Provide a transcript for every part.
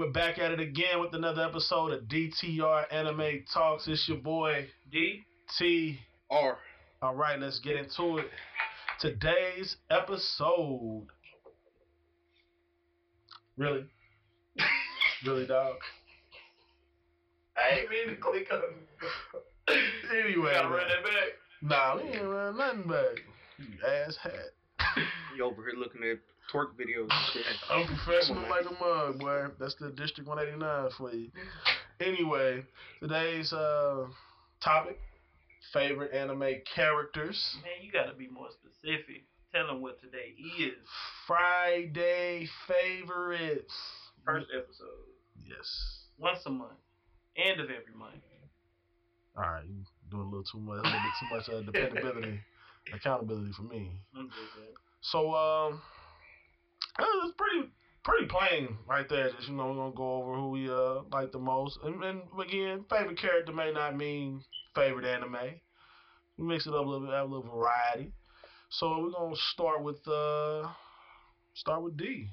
We're back at it again with another episode of DTR Anime Talks. It's your boy DTR. All right, let's get into it. Today's episode. Really? really, dog? I ain't mean to click on. Anyway, Gotta man. run that back. Nah, we ain't run nothing back. You ass hat. You over here looking at twerk videos and shit. I'm professional like a mug, boy. That's the District 189 for you. Anyway, today's uh topic: favorite anime characters. Man, you gotta be more specific. Tell them what today is. Friday favorites. First episode. Yes. Once a month. End of every month. All right, you doing a little too much, a little bit too much uh, dependability, accountability for me. I'm just that. So um, uh, it's pretty pretty plain right there. Just you know, we're gonna go over who we uh like the most, and, and again, favorite character may not mean favorite anime. We mix it up a little bit, have a little variety. So we're gonna start with uh start with D.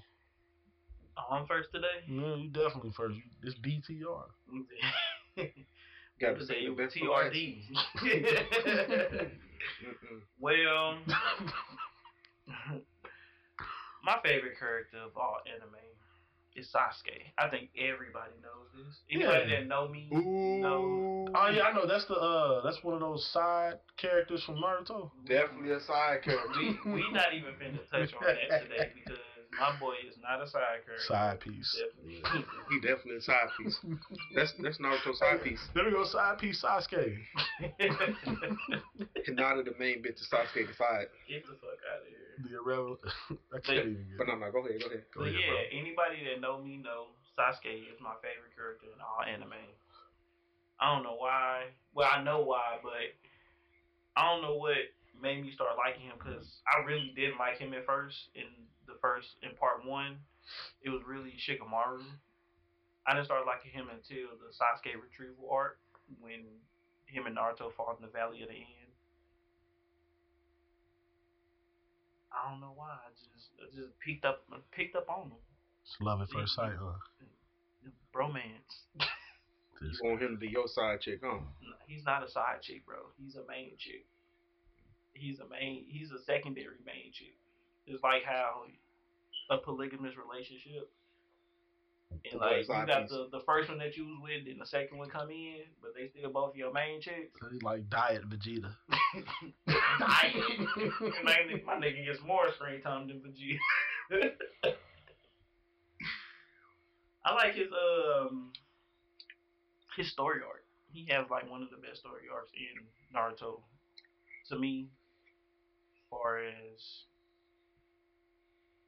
Oh, I'm first today. Yeah, you definitely first. It's DTR. Got to say the was best for. TRD. Well, my favorite character of all anime is Sasuke. I think everybody knows this. Anybody Yeah. that know me Ooh, know. Oh yeah, I know. That's the uh, that's one of those side characters from Naruto. definitely a side character. We we not even finna touch on that today because my boy is not a side character. Side piece. Definitely. he definitely a side piece. That's that's Naruto side piece. There we go, side piece Sasuke. And not the main bitch is Sasuke the side. Get the fuck out of here. The irrelevant. I can't even get But no, no, go ahead, go ahead. Go But ahead, yeah, anybody that know me know Sasuke is my favorite character in all anime. I don't know why. Well, I know why, but I don't know what made me start liking him because I really didn't like him at first. In the first in part one, it was really Shikamaru. I didn't start liking him until the Sasuke retrieval arc when him and Naruto fought in the Valley of the End. I don't know why. I just I just picked up picked up on him. It's love at first sight, huh? Bromance. You want him to be your side chick, huh? No, He's not a side chick, bro. He's a main chick. He's a main. He's a secondary main chick. It's like how a polygamous relationship. And boy like you got the, the first one that you was with, and the second one come in, but they still both your main chicks. So he's like diet Vegeta. diet. my, my nigga gets more screen time than Vegeta. I like his um his story arc. He has like one of the best story arcs in Naruto. To me, as far as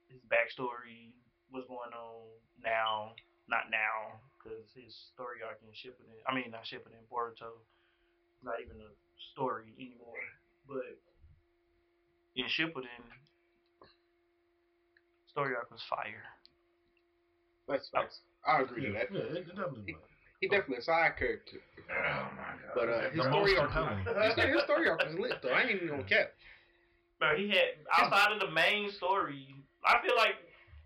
his backstory, what's going on now, not now, because his story arc in Shippuden, I mean not Shippuden, Boruto, not even a story anymore. But in Shippuden, story arc was fire. That's facts. I agree to that. Yeah, it, it definitely. was. He definitely a side character. Oh my god! But uh, his The story most arc, compelling. his, his story arc was lit though. I ain't even gonna cap. Bro, he had outside of the main story. I feel like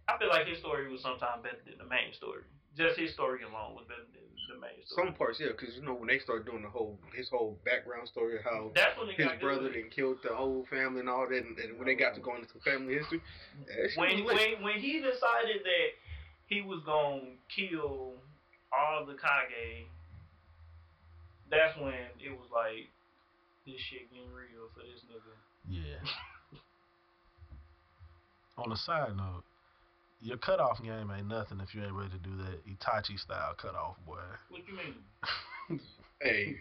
I feel like his story was sometimes better than the main story. Just his story alone was better than the main story. Some parts, yeah, because you know when they start doing the whole his whole background story of how his brother then killed the whole family and all that, and, and when they got to uh-huh. go into family history, when when when he decided that he was gonna kill all the Kage, that's when it was like this shit getting real for this nigga. Yeah. On a side note, your cutoff game ain't nothing if you ain't ready to do that Itachi style cutoff, boy. What you mean? Hey,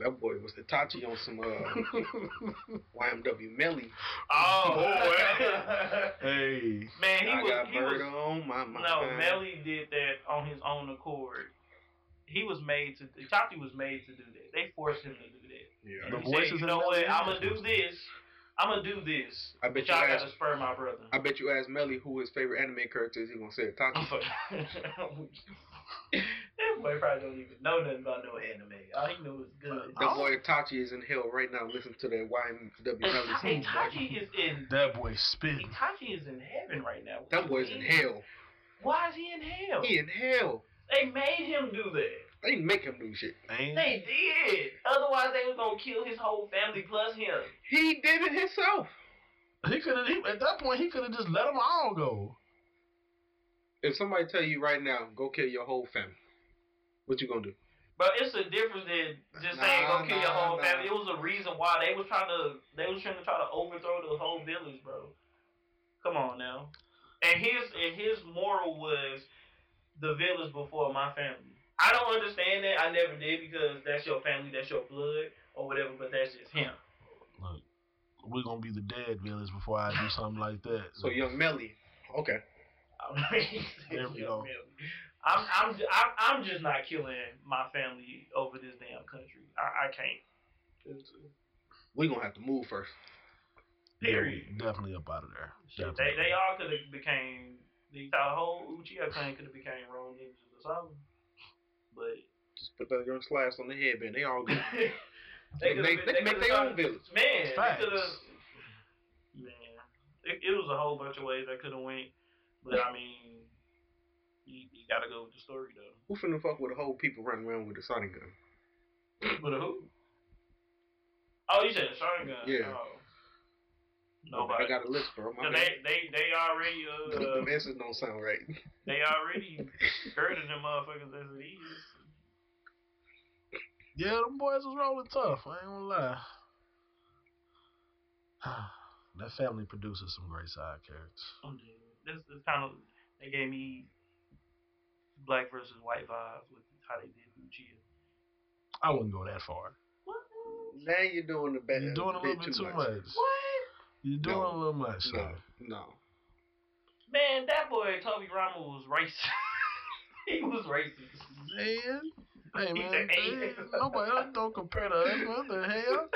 that boy was Itachi on some uh, YNW Melly. Oh boy. hey. Man, he I was got he was on my my. No, mind. Melly did that on his own accord. He was made to. Itachi was made to do that. They forced him to do that. Yeah. The He voices said, you know what? I'm gonna do this. I'm gonna do this. I bet you y'all asked. gotta spur my brother. I bet you ask Melly who his favorite anime character is. He gonna say Itachi. that boy probably don't even know nothing about no anime. All he knows is good. That boy Itachi is in hell right now. Listen to that YNW Melly song. boy. Itachi is in. That boy spitting. Itachi is in heaven right now. That boy's in hell. Why is he in hell? He in hell. They made him do that. They didn't make him do shit. Ain't They did. Otherwise, they was gonna kill his whole family plus him. He did it himself. he could have at that point he could have just let them all go. If somebody tell you right now, go kill your whole family, what you gonna do? But it's a difference than just saying go Nah, kill your whole nah. family. It was a reason why they was trying to they was trying to try to overthrow the whole village, bro. Come on now. And his and his moral was the village before my family. I don't understand that. I never did because that's your family, that's your blood or whatever. But that's just him. Look, we're gonna be the dead village before I do something like that. So young Melly, okay. I mean, There we go. I'm I'm I'm I'm just not killing my family over this damn country. I, I can't. We're gonna have to move first. Period. Yeah, definitely up out of there. Shit, they they all could have became the whole Uchiha clan could have became Ronin ninjas or something. But Just put that young slash on the headband. They all good. they They- could they make their own village. Man, Facts. they could have. Man, it, it was a whole bunch of ways I could have went, but I mean, you, you gotta go with the story though. Who finna fuck with a whole people running around with a sonic gun? With a who? Oh, you said a sonic gun. Yeah. Oh. Nobody. I got a list, bro. My they they they already the, uh the answers don't sound right. they already hurting them motherfuckers as it is. Yeah, them boys was rolling tough. I ain't gonna lie. that family produces some great side characters. I'm dead. This is kind of they gave me black versus white vibes with how they did Uchiha. I wouldn't go that far. What? now you're doing the bad. You're doing a little bit too much. What? You're doing No. a little much. No, no. Man, that boy Tobirama was racist. he was racist. Man, hey He man, said, "Hey." hey, nobody else don't compare to us. What the hell?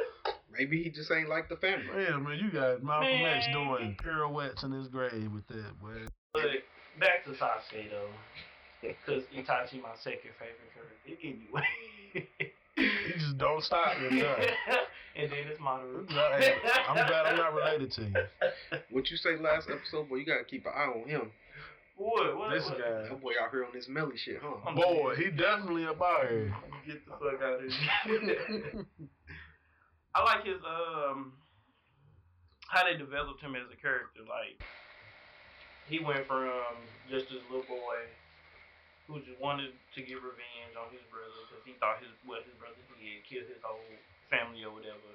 Maybe he just ain't like the family. Yeah, man, you got Malcolm X doing pirouettes in his grave with that, boy. But back to Sasuke though, because Itachi my second favorite character. Anyway. You he just don't stop. You're done. And then it's Maru. Hey, I'm glad I'm not related to you. What you say last episode, boy? You gotta keep an eye on him. What? What? This what? guy, That boy out here on this melly shit, huh? boy, he definitely a here. Get the fuck out of here. I like his um how they developed him as a character. Like he went from just this little boy who just wanted to get revenge on his brother because he thought his what his brother did killed his whole family or whatever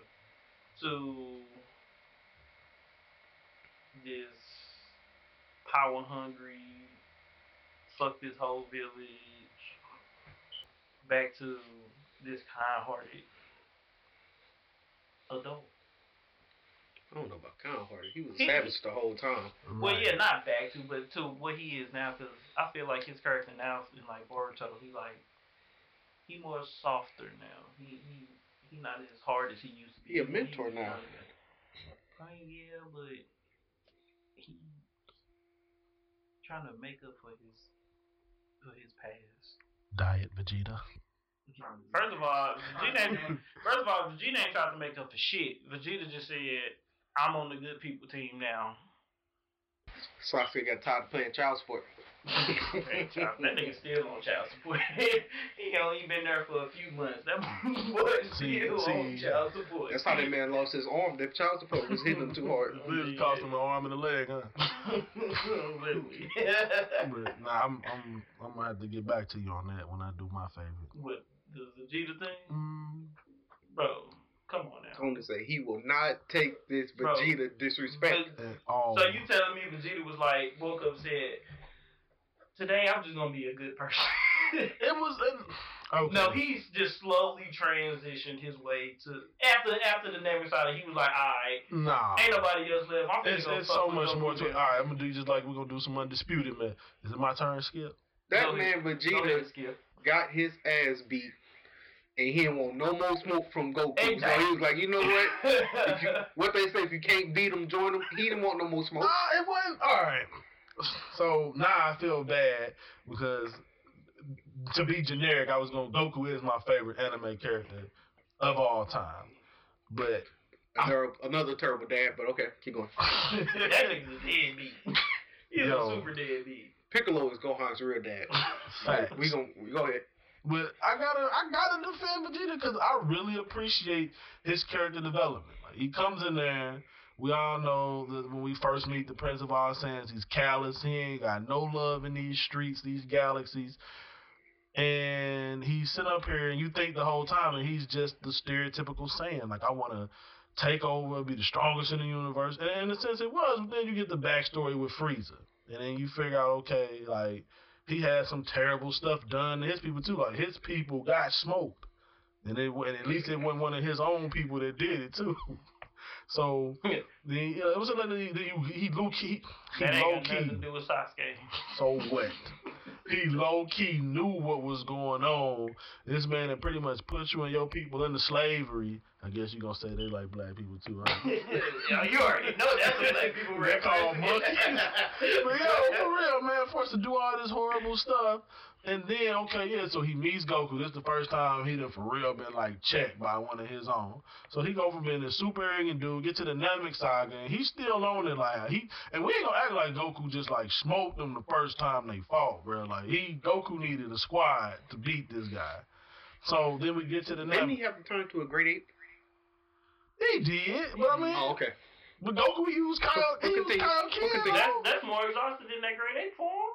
to this power hungry fuck this whole village back to this kind hearted adult. I don't know about kind hearted. He was He- savage the whole time. Well, Right. yeah, not back to, but to what he is now. Because I feel like his character now in like Boruto, he like he more softer now. He he he not as hard as he used to be. He a mentor now. I mean, yeah, but he trying to make up for his for his past. Diet Vegeta. First of all, Vegeta ain't, first of all, Vegeta ain't trying to make up for shit. Vegeta just said, "I'm on the good people team now." Sasuke got tired of playing child support. Hey, child, that nigga still on child support. he only been there for a few months. That boy See- still on see, child support. That's how that man lost his arm. That child support was hitting him too hard. This cost him an arm and a leg, huh? But nah, I'm I'm I'm gonna have to get back to you on that when I do my favorite. what the Vegeta thing, Mm, bro? Come on now. Tony say he will not take this Bro. Vegeta disrespect. But- at all. So you telling me Vegeta was like woke up said, "Today I'm just gonna be a good person." it was an, okay. No, he's just slowly transitioned his way to after after the Navy side. He was like, "All right, nah. ain't nobody else left. I'm finna It's, go it's so much more to it. All right, I'm gonna do just like we're gonna do some undisputed, man. Is it my turn, Skip? That Go man ahead. Go Vegeta ahead, Skip. got his ass beat, and he didn't want no more smoke from Goku. So he was like, you know what? If you, what they say, if you can't beat him, join him. He didn't want no more smoke. Nah, it wasn't. All right. So now I feel bad because to be generic, I was going. to Goku is my favorite anime character of all time, but Ter- another terrible dad, but okay, keep going. that nigga's a deadbeat. He's Yo. a super deadbeat. Piccolo is Gohan's real dad. Facts. We gon' we go ahead. But I gotta, I gotta defend Vegeta because I really appreciate his character development. Like, he comes in there. We all know that when we first meet the Prince of All Saiyans, he's callous. He ain't got no love in these streets, these galaxies. And he's sitting up here, and you think the whole time and he's just the stereotypical Saiyan. Like, I want to take over, be the strongest in the universe. And in a sense, it was. But then you get the backstory with Frieza. And then you figure out, okay, like, he had some terrible stuff done to his people too. Like his people got smoked, and it and at least it wasn't one of his own people that did it too. So it was a little he, he low key he That low ain't got nothing to key. do with Sasuke. So what? He low key knew what was going on. This man that pretty much put you and your people into slavery. I guess you gonna say they like black people too, huh? yeah, you already know that's what black people They call reference. monkeys. But yo, for real, man, forced to do all this horrible stuff. And then, okay, yeah, so he meets Goku. This is the first time he done for real been like checked by one of his own. So he go from being this super arrogant dude, get to the Namek saga, and he's still on it like he and we ain't gonna act like Goku just like smoked him the first time they fought, bro. Like he Goku needed a squad to beat this guy. So then we get to the Didn't Namek. he have to turn to a great ape? He did, but I mean, Oh, okay. but Goku used Kyle, he Look at used the- Kyle look at the- Kid. That's, that's more exhausted than that great ape form.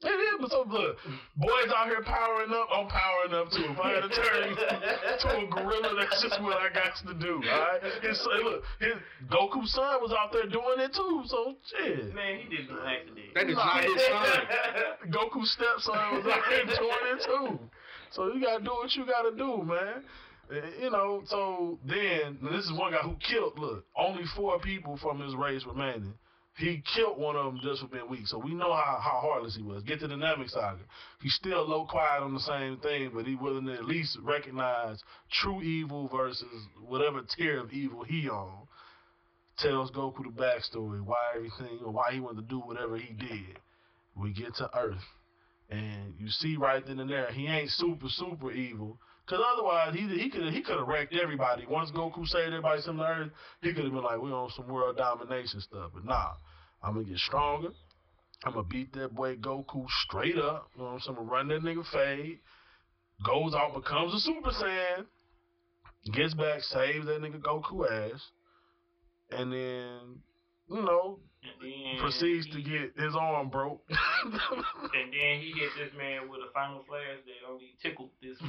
It is, but so look, boys out here powering up. I'm powering up too. If I had to turn to a gorilla, that's just what I got to do. All right. His son, look, his Goku's son was out there doing it too. So shit. Man, he did do accident. That is Nah. not his son. Goku's stepson was out there doing it too. So you gotta do what you gotta do, man. You know, so then this is one guy who killed. Look, only four people from his race remaining. He killed one of them just for being weak. So we know how, how heartless he was. Get to the Namek saga. He's still low quiet on the same thing, but he willing to at least recognize true evil versus whatever tier of evil he on. Tells Goku the backstory, why everything, or why he wanted to do whatever he did. We get to Earth, and you see right then and there, he ain't super super evil. Cause otherwise, he he could he could have wrecked everybody. Once Goku saved everybody from the Earth, he could have been like, we on some world domination stuff. But nah, I'm gonna get stronger. I'm gonna beat that boy Goku straight up. You know what I'm saying? I'm gonna run that nigga fade. Goes out, becomes a Super Saiyan. Gets back, saves that nigga Goku ass. And then, you know, proceeds to get his arm broke. And then he hit this man with a final flash that only tickled this.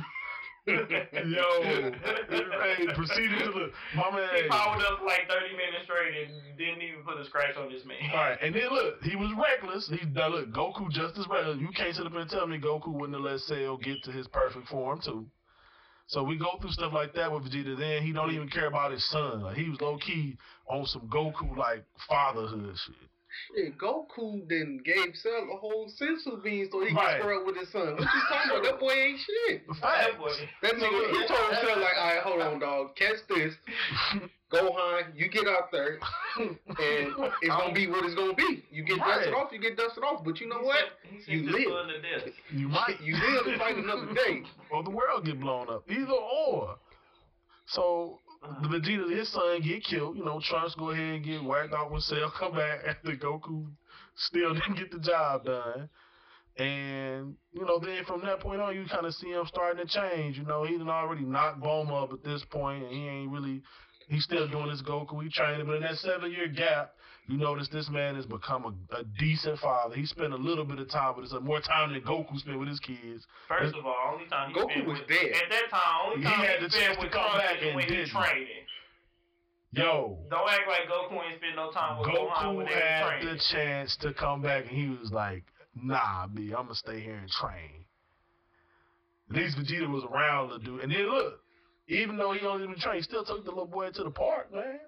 Yo, hey, proceeded to the my man. He powered up like 30 minutes straight and didn't even put a scratch on this man. All right, and then look, he was reckless. He now look, Goku just as reckless. You can't sit up and tell me Goku wouldn't have let Cell get to his perfect form too. So we go through stuff like that with Vegeta. Then he don't even care about his son. Like he was low key on some Goku like fatherhood shit. Shit, Goku then gave Cell a whole senzu bean so he Right. can square up with his son. What you talking about? That boy ain't shit. That Facts. boy. That nigga, he told Cell like, all right, hold on, dog. Catch this. Gohan, you get out there, and it's gonna be what it's gonna be. You get Right. dusted off, you get dusted off. But you know He what? said- he said You live. foot to death. You might You live to fight another day. or the world get blown up. Either or. So Mm-hmm. the Vegeta, his son get killed. You know, Trunks go ahead and get whacked out when Cell come back after Goku still didn't get the job done. And, you know, then from that point on, you kind of see him starting to change. You know, he done already knocked Bulma up at this point, and he ain't really, he's still doing his Goku. He training, but in that seven year gap, you notice this man has become a, a decent father. He spent a little bit of time with his, more time than Goku spent with his kids. First of all, only time he Goku spent was with, dead. At that time, only time He time had he the spent chance to with come Trunks back and when he didn't. training. Yo, Don't act like Goku ain't spend no time with Gohan Goku when they had was the chance to come back, and he was like, "Nah, B, I'm gonna stay here and train." At least Vegeta was around to do, and then look, even though he only been trained, he still took the little boy to the park, man.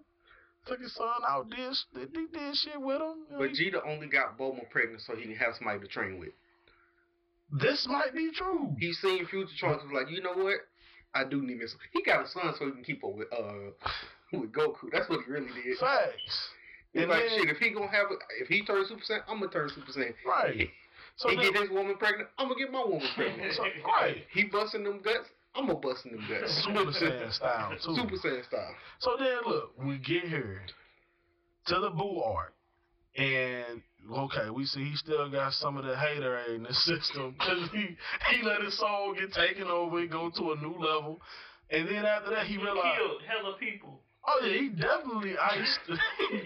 Took his son out, did did, he did shit with him. But he- Vegeta only got Bulma pregnant so he can have somebody to train with. this might be true. He seen Future was like, you know what? I do need this. He got a son so he can keep up with uh with Goku. That's what he really did. Facts, He's And like, then- shit, if he gonna have, a, if he turns Super Saiyan, I'm gonna turn Super Saiyan. right? So he then, get his woman pregnant, I'm gonna get my woman pregnant. so, right, he busting them guts, I'm gonna busting them guts. Super Saiyan style too. Super Saiyan style. So then, look, we get here to the Boo arc. And okay, we see he still got some of the hater in the system because he he let his soul get taken over and go to a new level. And then after that, he He realized, killed hella people. oh yeah, he definitely iced.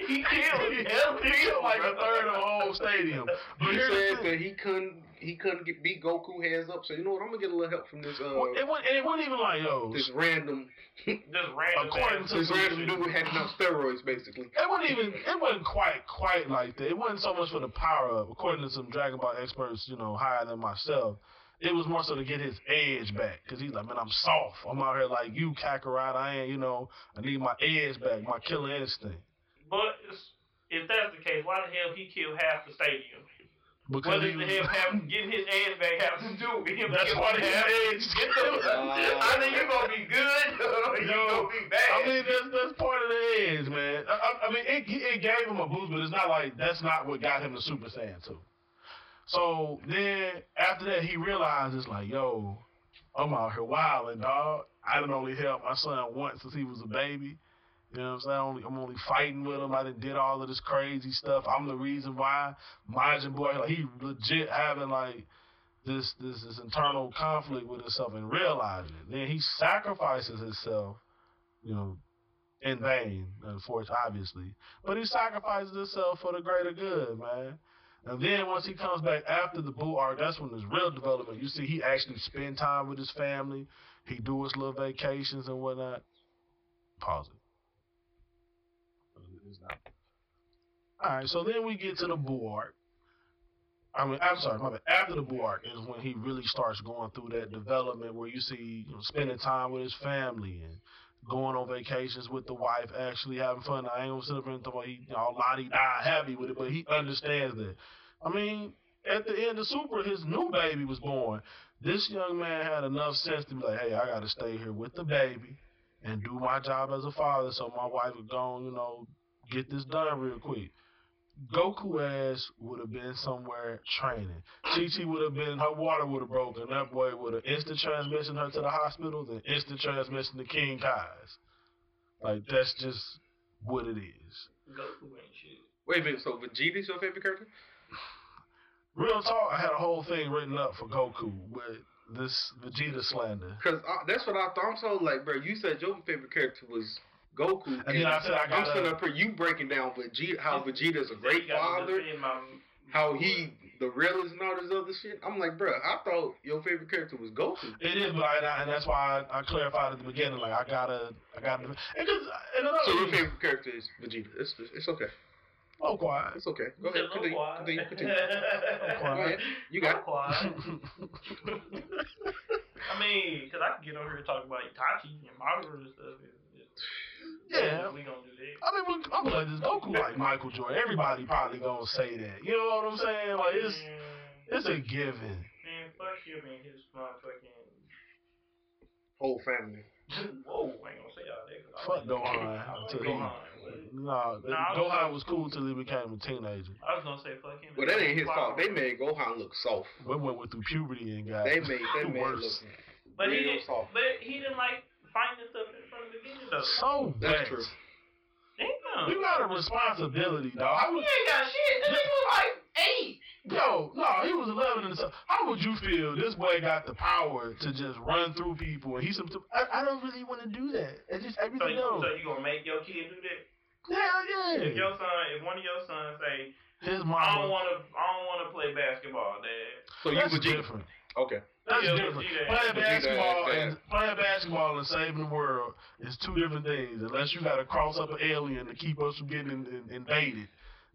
He killed he hella killed people, like a third of the whole stadium. But He said that he couldn't he couldn't get beat Goku hands up. So you know what? I'm gonna get a little help from this Well, uh it wasn't, it wasn't even like yo. this random Just random. According ass to this bullshit. random dude had enough steroids basically. It wasn't even. It wasn't quite quite like that. It wasn't so much for the power up. According to some Dragon Ball experts, you know, higher than myself, it was more so to get his edge back. Cause he's like, man, I'm soft. I'm out here like you, Kakarot. I ain't. You know, I need my edge back, my killer instinct. But if that's the case, why the hell he killed half the stadium? Because What he does the hell have getting his ass back have to do with him? That's killing why his edge. Get the- I mean, you gonna be good, you Yo, gonna be bad. I mean, that's that's part of the edge, man. I, I, mean, it, it gave him a boost, but it's not like that's not what got him to Super Saiyan 2. So then after that, he realizes like, yo, I'm out here wilding, dog. I didn't only help my son once since he was a baby. You know what I'm saying? I'm only, I'm only fighting with him. I done did all of this crazy stuff. I'm the reason why Majin Boo, like he legit having like this this this internal conflict with himself and realizing it. Then he sacrifices himself, you know, in vain, unfortunately, obviously. But he sacrifices himself for the greater good, man. And then once he comes back after the Boo arc, that's when there's real development. You see, he actually spend time with his family. He do his little vacations and whatnot. Pause it. Not. All right, so then we get to the Boo arc. I mean, I'm sorry, my bad. After the Boo arc is when he really starts going through that development where you see, you know, spending time with his family and going on vacations with the wife, actually having fun. I ain't gonna sit up and talk about he, you know, Lottie happy with it, but he understands that. I mean, at the end of Super, his new baby was born. This young man had enough sense to be like, hey, I gotta stay here with the baby and do my job as a father so my wife would go, you know, get this done real quick. Goku ass would have been somewhere training. Chi Chi would have been her water would have broken. That boy would have instant transmission her to the hospital, then instant transmission to King Kai's. Like that's just what it is. Goku ain't shit. Wait a minute, so Vegeta's your favorite character? Real talk, I had a whole thing written up for Goku with this Vegeta slander. Cause that's what I thought. I'm so like, bro, you said your favorite character was Goku, And then I said I I'm gotta- sitting up here, you breaking down Vegeta, how Vegeta's a great father, defend my- how he the realest and all this other shit. I'm like, bro, I thought your favorite character was Goku. It is, but I, and that's why I, I clarified at the beginning. Like I gotta, I gotta, and cause and another So your favorite character is Vegeta. It's it's okay. Oh, quiet. It's okay. Go ahead. Continue. Continue. Continue. quiet. Go ahead. You got it. Look. I mean, because I can get over here and talk about Itachi and Madara and stuff. It's- it's- Yeah. We gonna do that. I mean, we- I'm like this Goku like Michael Jordan. Everybody probably gonna say that. You know what I'm saying? Like it's Man, it's a given. man, fuck him and his motherfucking. Whole family. Whoa, I ain't gonna say all that. 'cause I Fuck like- Gohan. I like Till he- Gohan. Nah, Nah, Gohan was- was cool till he became a teenager. I was gonna say fuck him. Well, that ain't his fault. They made Gohan look soft. We went through puberty and got They made that man look But he real didn't. soft. But he didn't like fighting and stuff in the beginning though. So That's bad. true. Damn. You got a responsibility, dog. How He would, ain't got shit. The nigga was like eight. yo, no, he was 11 and stuff. How would you feel? This boy got the power to just run through people, and he's some. I, I don't really want to do that. It's just So everything you, else. so you gonna make your kid do that? Hell yeah! If your son, if one of your sons say, His I don't want to, I don't want to play basketball, dad. So you That's Vegeta. different. Okay. That's Yeah, different. Vegeta. Playing Vegeta basketball is and playing basketball and saving the world is two different things. Unless you got to cross up an alien to keep us from getting in, in, invaded.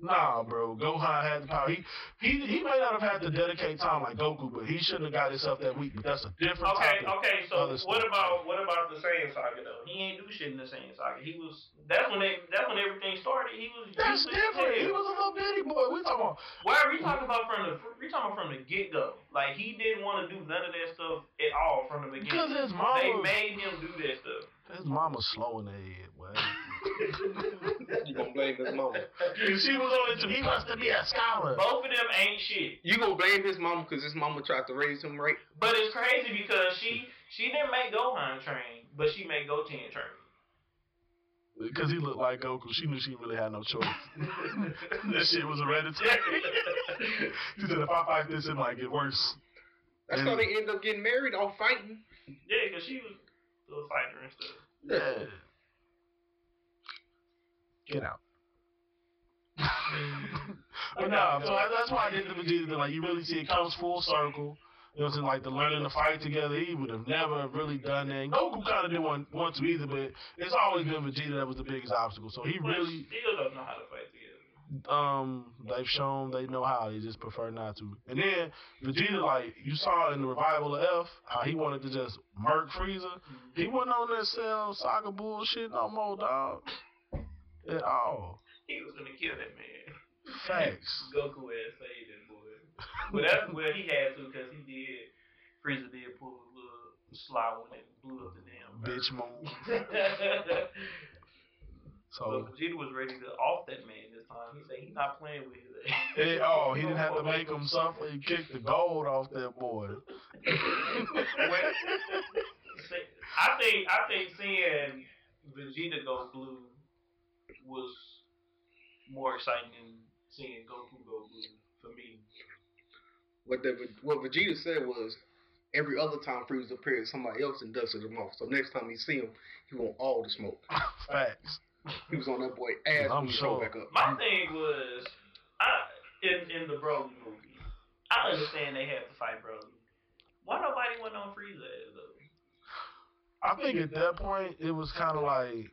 Nah, bro. Gohan had the power. He, he he may not have had to dedicate time like Goku, but he shouldn't have got himself that weak. But that's a different Okay, topic. okay. So what stuff. about what about the Saiyan saga though? He ain't do shit in the Saiyan saga. He was that's when they that's when everything started. He was That's different. He was a little bitty boy. We talking about Why are we talking about from the we talking about from the get go? Like he didn't want to do none of that stuff at all from the beginning. because his They made him do that stuff. His mama's slow in the head, boy. You gonna blame his mama. And she was only two. He wants to be a scholar. Both of them ain't shit. You gonna blame his mama because his mama tried to raise him right? But it's crazy because she she didn't make Gohan train, but she made Goten train. Because he looked like Goku. She knew she really had no choice. this shit was hereditary. she said, if I fight this, it might get worse. That's how they end up getting married, all fighting. Yeah, because she was a fighter and stuff. Yeah. Get out. but no, so that's why I did the Vegeta thing. Like, you really see it comes full circle. You know what I'm saying? Like, the learning to fight together, he would have never really done that. And Goku kind of didn't want, want to either, but it's always been Vegeta that was the biggest obstacle. So he really, still don't know how to fight together. um, they've shown they know how. They just prefer not to. And then Vegeta, like you saw in the revival of F, how he wanted to just murk Frieza. He wasn't on that Cell Saga bullshit no more, dog. At all. He was gonna kill that man. Facts. Goku had saved him, boy. But that's where he had to, because he did. Frieza did pull a little sly one and blew up the damn Bitch move. So, so Vegeta was ready to off that man this time. He said he's not playing with his eh, oh, he didn't have to make him suffer. He kicked the gold off that boy. I think I think seeing Vegeta go blue was more exciting than seeing Goku go blue for me. What the what Vegeta said was, every other time Frieza appeared, somebody else and dusted him off. So next time he see him, he want all the smoke. Facts. He was on that boy ass I'm when he sure. showed back up. My thing was, I in in the Broly movie, I understand they had to fight Broly. Why nobody went on Frieza though? I think at that point it was kind of like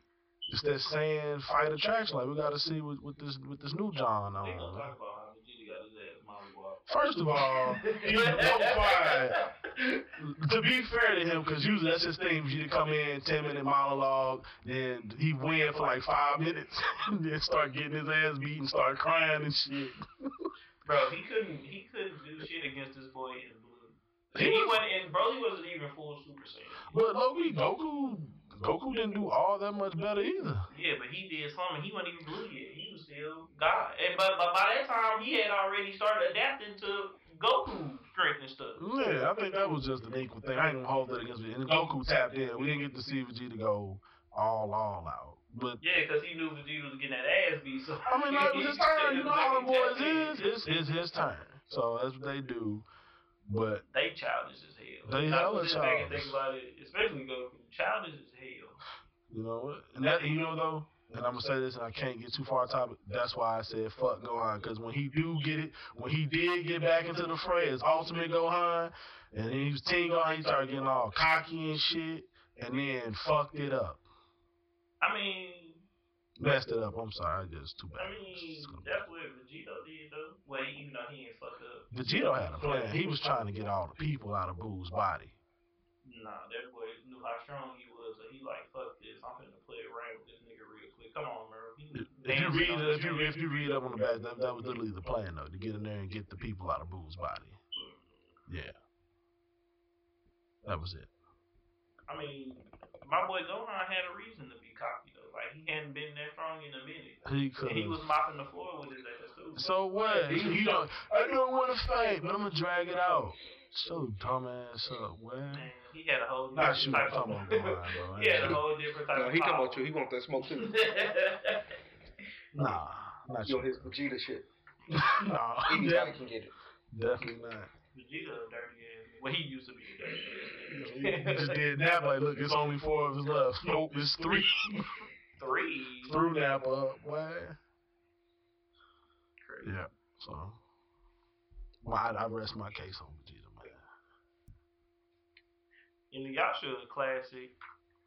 it's that saying fight attraction. Like we got to see what, what this with this new John on. talk about how Vegeta got his ass mollywop. First of all, he was. To be fair to him, because usually that's his thing. Vegeta come in, ten minute monologue, then he win for like five minutes, and then start getting his ass beat and start crying and shit. Bro, he couldn't he couldn't do shit against this boy in blue. He He, was- wasn't and Broly wasn't even full Super Saiyan. But Loki, Goku, Goku didn't do all that much better either. Yeah, but he did something. He wasn't even blue yet. He was still God. And but, but by that time he had already started adapting to Goku strength and stuff. Yeah, I think that was just an equal thing. I ain't gonna hold that against me. And Goku tapped in. We didn't get to see Vegeta go all all out. But Yeah, because he knew Vegeta was getting that ass beat. So I mean, like, it was his turn. You know how the boys is. It's, it's his turn. So that's what they do. But They childish as hell. They hella was just back and childish. think about it, especially Goku. Childish as hell. you know what? And that you know though. And I'm gonna say this, and I can't get too far topic. That's why I said fuck Gohan, because when he do get it, when he did get back into the fray as Ultimate Gohan, and then he was Teen Gohan, he started getting all cocky and shit, and then fucked it up, I mean, messed it up. I'm sorry, I just too bad. I mean, that's what Vegeta did though. Well, even though he ain't fucked up. Vegeta had a plan. He was trying to get all the people out of Boo's body. Nah, that boy knew how strong he was, so he like, fuck this. I'm finna play around with this nigga real quick. Come on, was If you read if you if you read up on the back, that, that was literally the plan though, to get in there and get the people out of Boo's body. Yeah, that was it. I mean, my boy Gohan had a reason to be cocky. Like he hadn't been that strong in a minute. He And could. he was mopping the floor with his ass too. So what? He, he don't. I don't want to fight, but I'm gonna drag it out. So dumbass up, man. Man, he had a whole different shoot. type I'm of talking about bro. He had a whole different type No, of he come power. about you. He want that smoke too. Nah, not You you. on his Vegeta shit. nah, Anybody can get it. definitely not. Vegeta a dirty ass. Well, he used to be a dirty He just did Nappa. Like, look, it's only four of us left. Nope, it's three. Three. Threw Nappa up, boy. Crazy. Yeah. So, well, I, I rest my case on Vegeta, man. Inuyasha classic,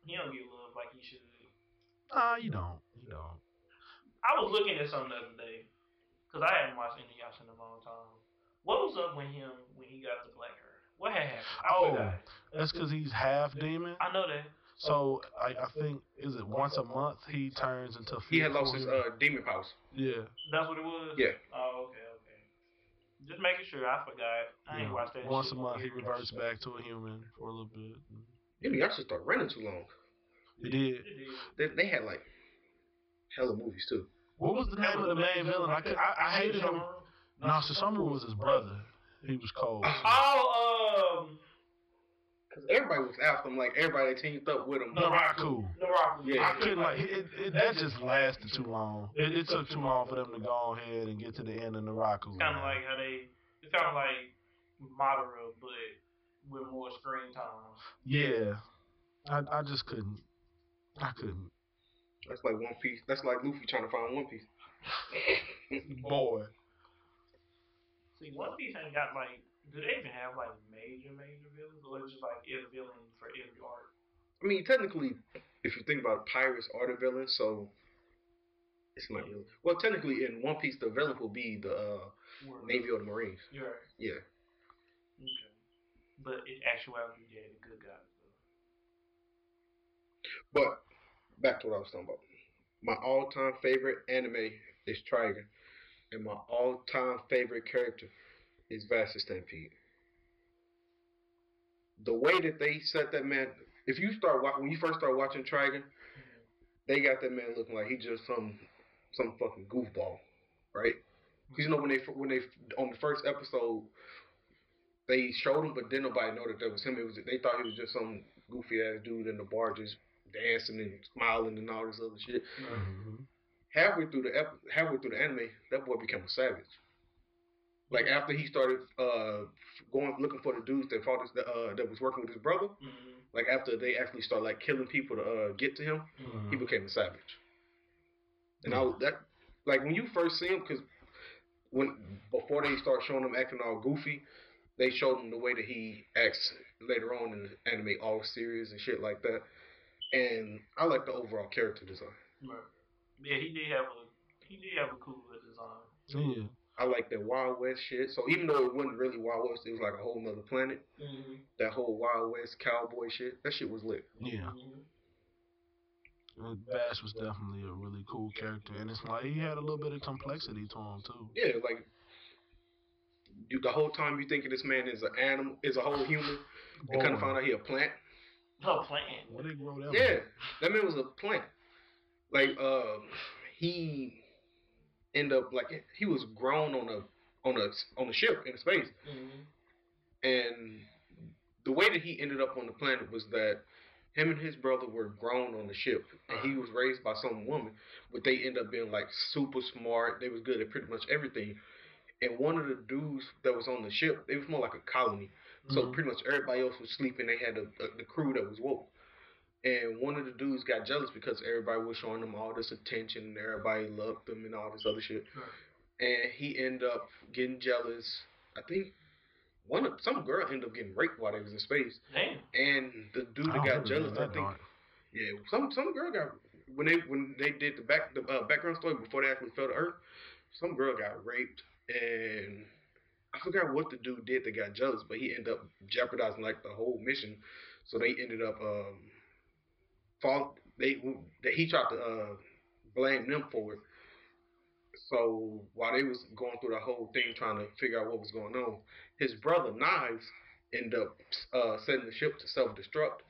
he don't get love like he should. Nah, you don't. You don't. I was looking at something the other day because I hadn't watched Inuyasha in a long time. What was up with him when he got the black hair? What had happened? I Oh. forgot. That's because he's half demon. I know that. So I, I think is it once a month he turns into. He had lost his uh, demon powers. Yeah. That's what it was. Yeah. Oh, okay, okay. Just making sure. I forgot. I ain't yeah. watched that. Once shit a month he in years. reverts back to a human for a little bit. Inuyasha started running too long. He did. It did. They, they had like hella movies too. What was the name of the main villain? I could, I, I hated him. No, Sesshomaru was his brother. He was cold. Oh, um, Cause everybody was after him, like everybody teamed up with him. Naraku. Naraku. Yeah. I couldn't like it, it. That just lasted too long. It, it took too long for them to go ahead and get to the end of Naraku. It's Kind of like how they. It's kind of like Madara, but with more screen time. Yeah, I I just couldn't. I couldn't. That's like One Piece. That's like Luffy trying to find One Piece. Boy. See, One Piece ain't got like. Do they even have like major, major villains, or just like a villain for every arc? I mean, technically, if you think about it, pirates are the villains, so it's not really. Well, technically, in One Piece, the villain will be the uh, Navy or the Marines. You're right. Yeah. Okay. But in actuality, they're the good guys. Though. But back to what I was talking about. My all-time favorite anime is Trigun, and my all-time favorite character is Vash the Stampede. The way that they set that man, if you start when you first start watching Trigun, they got that man looking like he just some some fucking goofball, right? Because you know when they when they on the first episode they showed him, but then nobody know that that was him. It was they thought he was just some goofy ass dude in the bar just dancing and smiling and all this other shit. Mhm. Halfway through the ep- halfway through the anime, that boy became a savage. Like after he started uh going looking for the dudes that fought his, uh that was working with his brother. Mm-hmm. Like after they actually started like killing people to uh get to him, he Mhm. became a savage. And I was that like when you first see him, because when before they start showing him acting all goofy, they showed him the way that he acts later on in the anime all series and shit like that. And I like the overall character design. Right. Yeah, he did have a he did have a cool design. Yeah. I like that Wild West shit. So even though it wasn't really Wild West, it was like a whole nother planet. Mm-hmm. That whole Wild West cowboy shit, that shit was lit. Yeah. Uh, Vash was definitely a really cool character, and it's like he had a little bit of complexity to him too. Yeah, like you, the whole time you thinking this man is an animal, is a whole human, and kind of Boy, found out he a plant. No plan. Where they grow that? Yeah, that man was a plant. Like, uh, he ended up like he was grown on a on a on a ship in space, Mm-hmm. and the way that he ended up on the planet was that him and his brother were grown on the ship, and he was raised by some woman, but they end up being like super smart. They was good at pretty much everything. And one of the dudes that was on the ship, it was more like a colony. So Mhm. pretty much everybody else was sleeping. They had a, a, the crew that was woke. And one of the dudes got jealous because everybody was showing them all this attention and everybody loved them and all this other shit. And he ended up getting jealous. I think one of some girl ended up getting raped while they was in space. Damn. And the dude that got remember jealous, I think, part. yeah, some some girl got when they when they did the back the uh, background story before they actually fell to earth. Some girl got raped, and I forgot what the dude did that got jealous, but he ended up jeopardizing like the whole mission. So they ended up um fall. They that he tried to uh blame them for it. So while they was going through the whole thing trying to figure out what was going on, his brother Knives ended up uh, setting the ship to self destruct.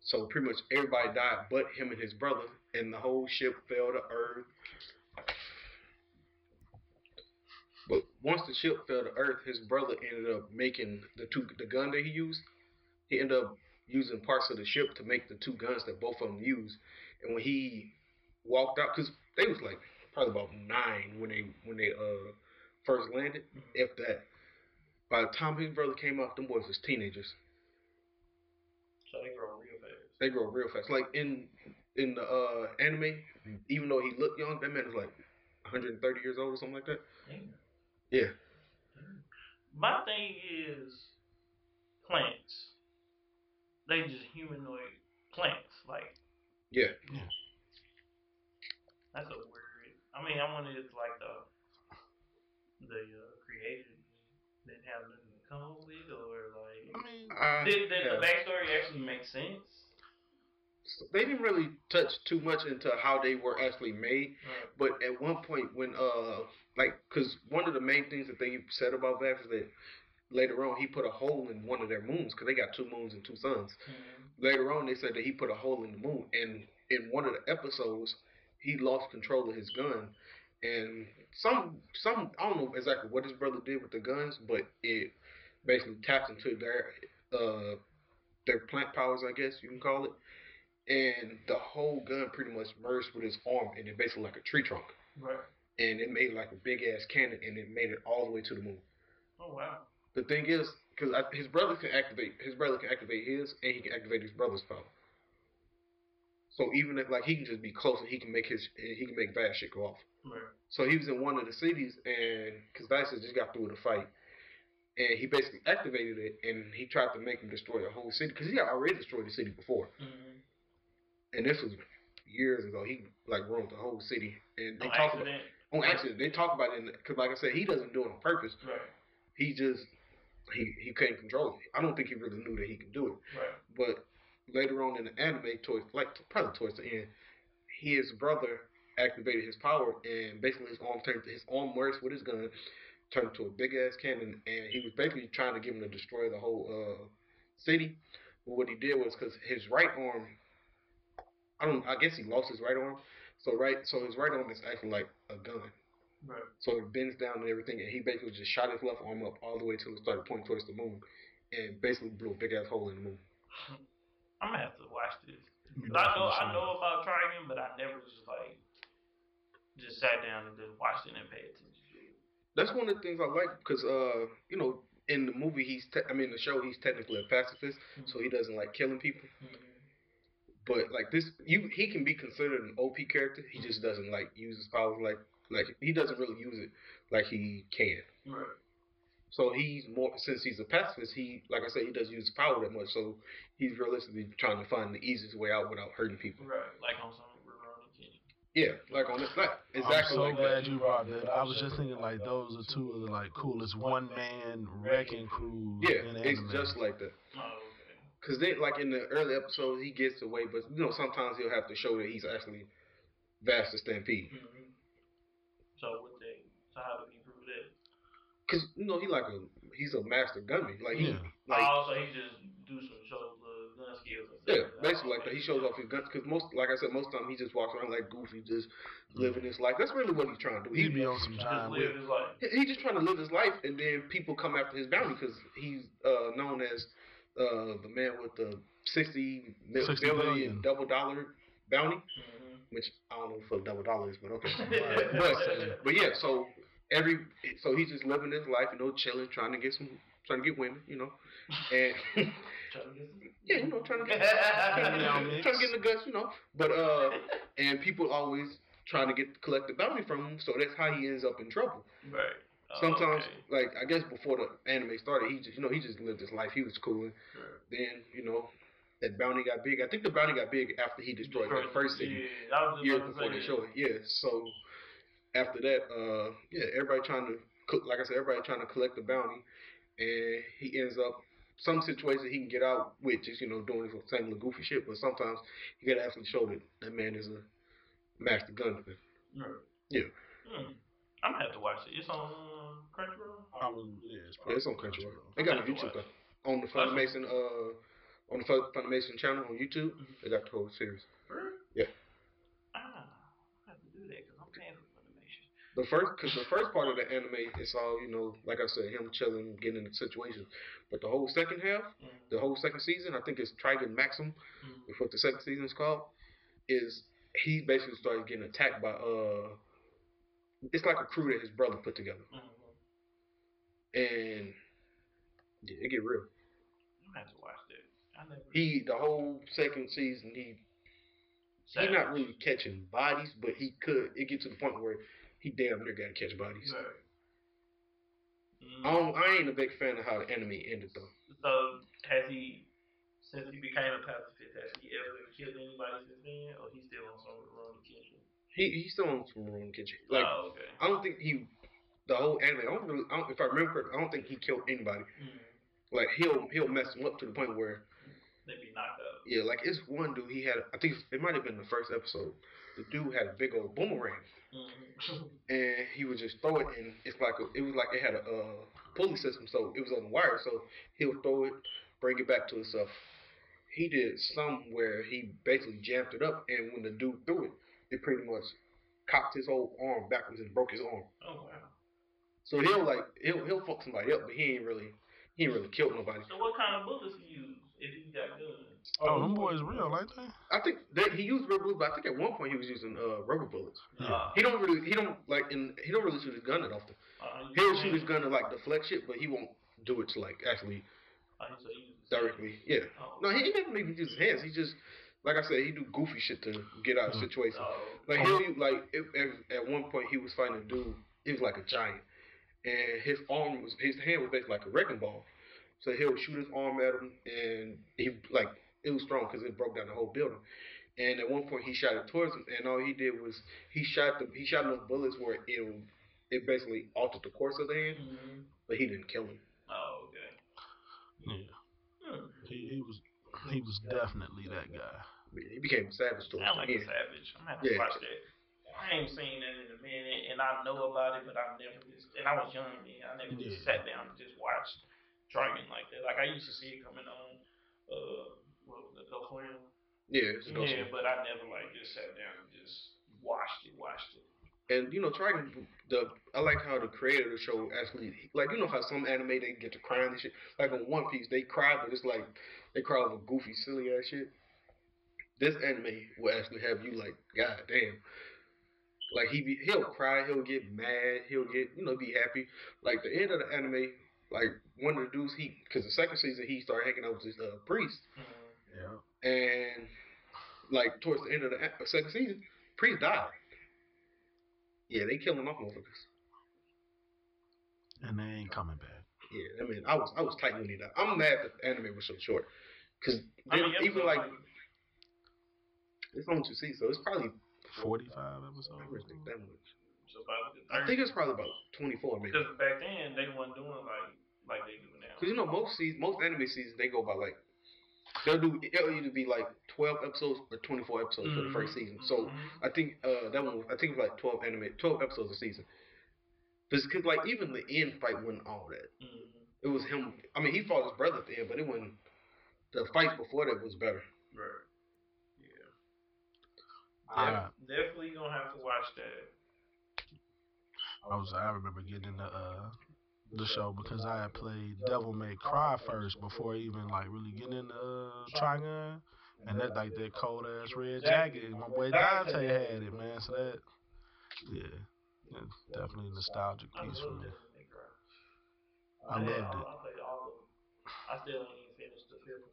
So pretty much everybody died but him and his brother, and the whole ship fell to earth. But once the ship fell to earth, his brother ended up making the two the gun that he used. He ended up using parts of the ship to make the two guns that both of them used. And when he walked out, because they was like probably about nine when they when they uh first landed, if that. By the time his brother came out, them boys was teenagers. So they grow real fast. They grow real fast. Like in in the uh, anime, even though he looked young, that man was like 130 years old or something like that. Damn. Yeah. My thing is plants. They just humanoid plants. Like Yeah. that's a weird. I mean, I wanted it like the the uh, creator didn't have nothing to come up with, or like I mean, Uh, did, did yeah. the backstory actually make sense? They didn't really touch too much into how they were actually made, Right. but at one point when uh like because one of the main things that they said about Vash is that later on he put a hole in one of their moons because they got two moons and two suns. Mhm. later on they said that he put a hole in the moon and in one of the episodes he lost control of his gun and some some I don't know exactly what his brother did with the guns but it basically tapped into their uh their plant powers, I guess you can call it. And the whole gun pretty much merged with his arm, and it basically like a tree trunk. Right. And it made like a big ass cannon, and it made it all the way to the moon. Oh wow. The thing is, because his brother can activate his brother can activate his, and he can activate his brother's power. So even if like he can just be close and he can make his he can make bad shit go off. Right. So he was in one of the cities, and because Dice just got through with a fight, and he basically activated it, and he tried to make him destroy the whole city because he had already destroyed the city before, Mm-hmm. and this was years ago. He like ruined the whole city, and they On talk about accident. on accident. They talk about it because, like I said, he doesn't do it on purpose. Right. He just he he couldn't control it. I don't think he really knew that he could do it. Right. But later on in the anime, towards like probably towards the end, his brother activated his power, and basically his arm turned his arm works with his gun turned into a big ass cannon, and he was basically trying to get him to destroy the whole uh, city. But what he did was because his right arm, I don't, I guess he lost his right arm. So right, so his right arm is acting like a gun. Right. So it bends down and everything, and he basically just shot his left arm up all the way till it started pointing towards the moon, and basically blew a big ass hole in the moon. I'm gonna have to watch this. I know I know about Trigun, but I never just like just sat down and just watched it and paid attention. That's one of the things I like because, uh, you know, in the movie he's, te- I mean, the show he's technically a pacifist, so he doesn't like killing people. But like this, you he can be considered an OP character. He just doesn't like use his powers like like he doesn't really use it like he can. Right. So he's more since he's a pacifist. He like I said, he doesn't use power that much. So he's realistically trying to find the easiest way out without hurting people. Right. Like on some Rurouni Kenshin. Yeah, like on this, like exactly I'm so like glad that. you brought that. I was just thinking like those are two of the like coolest one man wrecking crews Yeah, in it's anime. just like that. Oh, okay. Cause they like in the early episodes he gets away, but you know sometimes he'll have to show that he's actually Vash the Stampede. Mm-hmm. So what they? So how do we prove that? Cause you know he like a he's a master gunman. Like he Yeah. like oh, so he just do some shows of gun skills. And yeah, stuff. basically Oh, like that. He shows off his guns. Cause most like I said, most of the time he just walks around like goofy, just living his life. That's really what he's trying to do. he He, be on some Just John live Wick. his life. he just trying to live his life, and then people come after his bounty because he's uh, known as uh, the man with the sixty mil- 60 billion billion. double dollar bounty. Mm-hmm. Which I don't know what double dollar is, but okay. But but yeah, so every so he's just living his life, you know, chilling, trying to get some, trying to get women, you know, and yeah, you know, trying to get, trying to get, trying to get in the guts, you know. But uh, and people always trying to get collect the bounty from him, so that's how he ends up in trouble. Right. Oh, Sometimes, okay. like I guess before the anime started, he just you know he just lived his life. He was cool. Right. then you know that bounty got big. I think the bounty got big after he destroyed that first city Yeah, I was just years before say they showed it. Yeah. So after that, uh, yeah, everybody trying to, co- like I said, everybody trying to collect the bounty, and he ends up some situations he can get out with just you know doing his same little goofy shit, but sometimes you gotta actually show that that man is a master gunman. Right. Yeah. Hmm. I'm gonna have to watch it. It's on uh, Crunchyroll. I was, yeah, it's Yeah, it's on probably Crunchyroll. They got it on Okay, YouTube watch. though. On the Funimation, uh, on the Fun- Funimation channel on YouTube, they got the whole series. Yeah. Ah, I have to do that because I'm paying for Funimation. The first, because the first part of the anime, it's all you know, like I said, him chilling, getting in situations. But the whole second half, Mm. the whole second season, I think it's Trigun Maxim, Mm. is what the second season is called. Is he basically started getting attacked by uh, it's like a crew that his brother put together, Mhm. and yeah, it get real. I'm gonna have to watch. I. He the whole second season, he he's not really catching bodies, but he could. It get to the point where he damn near got to catch bodies. Right. I, Mm. don't, I ain't a big fan of how the anime ended though. So has he, since he became a pacifist, has he ever killed anybody since then, or he's still on some Rurouni Kenshin? He he's still on some Rurouni Kenshin. Like oh, okay. I don't think he the whole anime. I don't really. I don't, if I remember, correctly, I don't think he killed anybody. Mm. Like he'll he'll mess him up to the point where They be knocked out. yeah, like it's one dude he had. I think it might have been the first episode. The dude had a big old boomerang, Mm. and he would just throw it, and it's like a, it was like it had a uh, pulley system, so it was on the wire. So he'll throw it, bring it back to himself. He did some where he basically jammed it up, and when the dude threw it, it pretty much cocked his whole arm backwards and broke his arm. oh wow. So he'll like he'll he'll fuck somebody up, but he ain't really he ain't really killed nobody. So what kind of bullets he use if he got guns? Oh, them boys real, like they? I think that he used rubber bullets, but I think at one point he was using uh, rubber bullets. Uh, He don't really, he don't like, in, he don't really shoot his gun that often. uh, He'll shoot his gun to like deflect shit, but he won't do it to like actually so he uses- directly. Yeah. Oh. No, he never even use his hands. He just, like I said, he do goofy shit to get out of Mm. situations. Oh. Like he like if, if, at one point he was fighting a dude. He was like a giant, and his arm was his hand was basically like a wrecking ball. So he'll shoot his arm at him, and he like it was strong because it broke down the whole building. And at one point he shot it towards him, and all he did was he shot the he shot enough bullets where it it basically altered the course of the hand, Mhm. but he didn't kill him. Oh, okay. Yeah. Hmm. He, he was he was definitely that guy. He became a savage towards Sound like the a savage. I'm gonna have to Yeah. watch that. I ain't seen that in a minute, and I know about it, but I never just. And I was young then. I never just sat down and just watched Dragon like that. Like I used to see it coming on. Uh, what was it? Yeah, it's Yeah, but I never like just sat down and just watched it. Watched it. And you know, Trigun, the I like how the creator of the show actually like you know how some anime they get to crying and shit. Like on One Piece, they cry, but it's like they cry over goofy, silly ass shit. This anime will actually have you like, God damn. Like he be, he'll cry, he'll get mad, he'll get you know be happy. Like the end of the anime, like one of the dudes he because the second season he started hanging out with this uh, priest, Mm-hmm. Yeah. and like towards the end of the second season, priest died. Yeah, they killing off motherfuckers. And they ain't coming back. Yeah, I mean, I was I was tight when he died. I'm mad that the anime was so short, cause How many even episodes like it's only two seasons, so it's probably Forty five I episodes. don't think that much. so I think it's probably about 24 maybe. because back then they weren't doing like like they do now. Cause you know most seasons, most anime seasons they go by like they'll do it'll either be like 12 episodes or 24 episodes for the first season. So Mhm. I think uh that one I think it was like 12 anime 12 episodes a season. Because like even the end fight wasn't all that. Mhm. It was him. I mean, he fought his brother at the end, but it wasn't. The fight before that was better. Right. Yeah. I, Definitely gonna have to watch that. I was I remember getting the uh the show because I had played Devil May Cry first before even like really getting into uh, Trigun. And that like that cold ass red jacket, my boy Dante had it, man. So that, yeah, it's definitely a nostalgic piece for me. Devil May Cry. I loved it. I played all of them. I still ain't even finished the fifth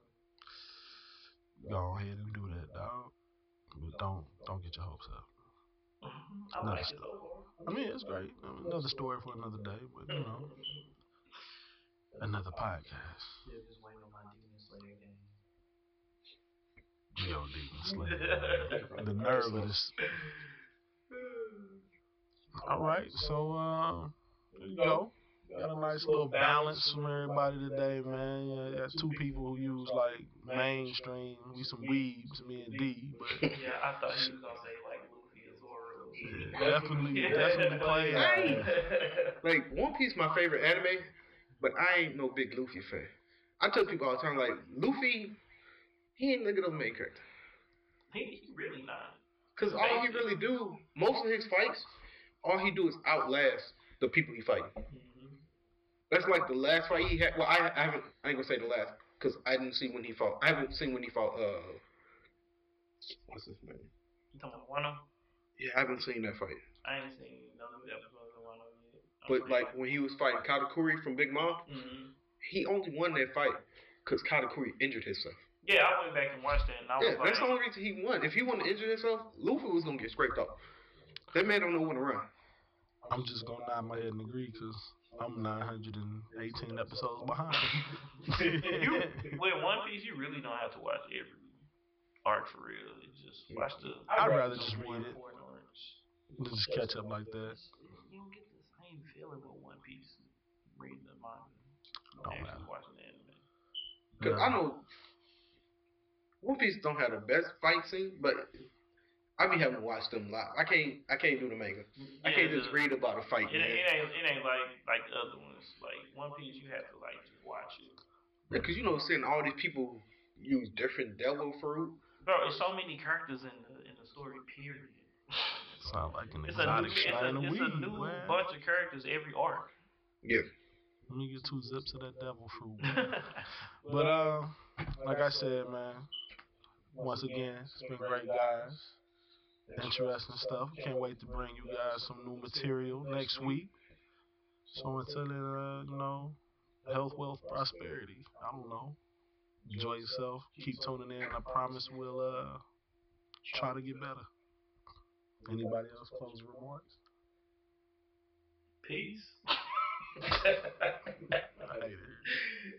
one. Go ahead and do that, dog. But don't don't get your hopes up. I Another like it story. so. I mean, it's great. I mean, another story for another day, but you know, another podcast. Still just waiting on my Demon Slayer game. Yo, Demon Slayer. The nerve of this. All right, so um, there you go. Got a nice little balance from everybody today, man. Yeah, got two people who use like mainstream. We some weebs, me and D, but Yeah, I thought he was gonna say like Luffy or Zoro. Yeah, definitely- definitely play, Like One Piece, my favorite anime, but I ain't no big Luffy fan. I tell people all the time, like Luffy, he ain't look at the main character. he, he really not. Cause all he really do, most of his fights, all he do is outlast the people he fight. Mm-hmm. That's like the last fight he had. Well, I, I haven't. I ain't gonna say the last because I didn't see when he fought. I haven't seen when he fought. Uh, what's his name? You talking about Wano? Yeah, I haven't seen that fight. I ain't seen no new episodes of Wano yet. But like when he was fighting Katakuri from Big Mom, hmm he only won that fight because Katakuri injured himself. Yeah, I went back and watched that, and I Yeah, was that's the only reason he won. If he wouldn't injure himself, Luffy was gonna get scraped off. That man don't know when to run. I'm just gonna nod my head and agree because I'm 918 episodes behind. you with One Piece, you really don't have to watch every arc for real. It's just watch the. I'd rather just read it. Four arcs. just catch up like that. You don't get the same feeling with One Piece reading the manga. Don't oh, actually watching the anime. Cause I know One Piece don't have the best fight scene, but I be having to watch them live. I can't. I can't do the manga. I can't just the- read about a fight, It, ain't- man. it ain't it ain't like like the other ones. Like One Piece, you have to like just watch it. Because you know, seeing all these people use different devil fruit. Bro, it's so many characters in the in the story. Period. Sound like an It's a new, exotic it's a, strain it's weed. a new man. bunch of characters every arc. Yeah. Let me get two zips of that devil fruit. But uh, like I said, man, once again, it's been great, guys. Interesting stuff. Can't wait to bring you guys some new material next week. So until then, uh, you know, health, wealth, prosperity. I don't know. Enjoy yourself. Keep tuning in. I promise we'll uh try to get better. Anybody else close remarks? Peace. I hate it.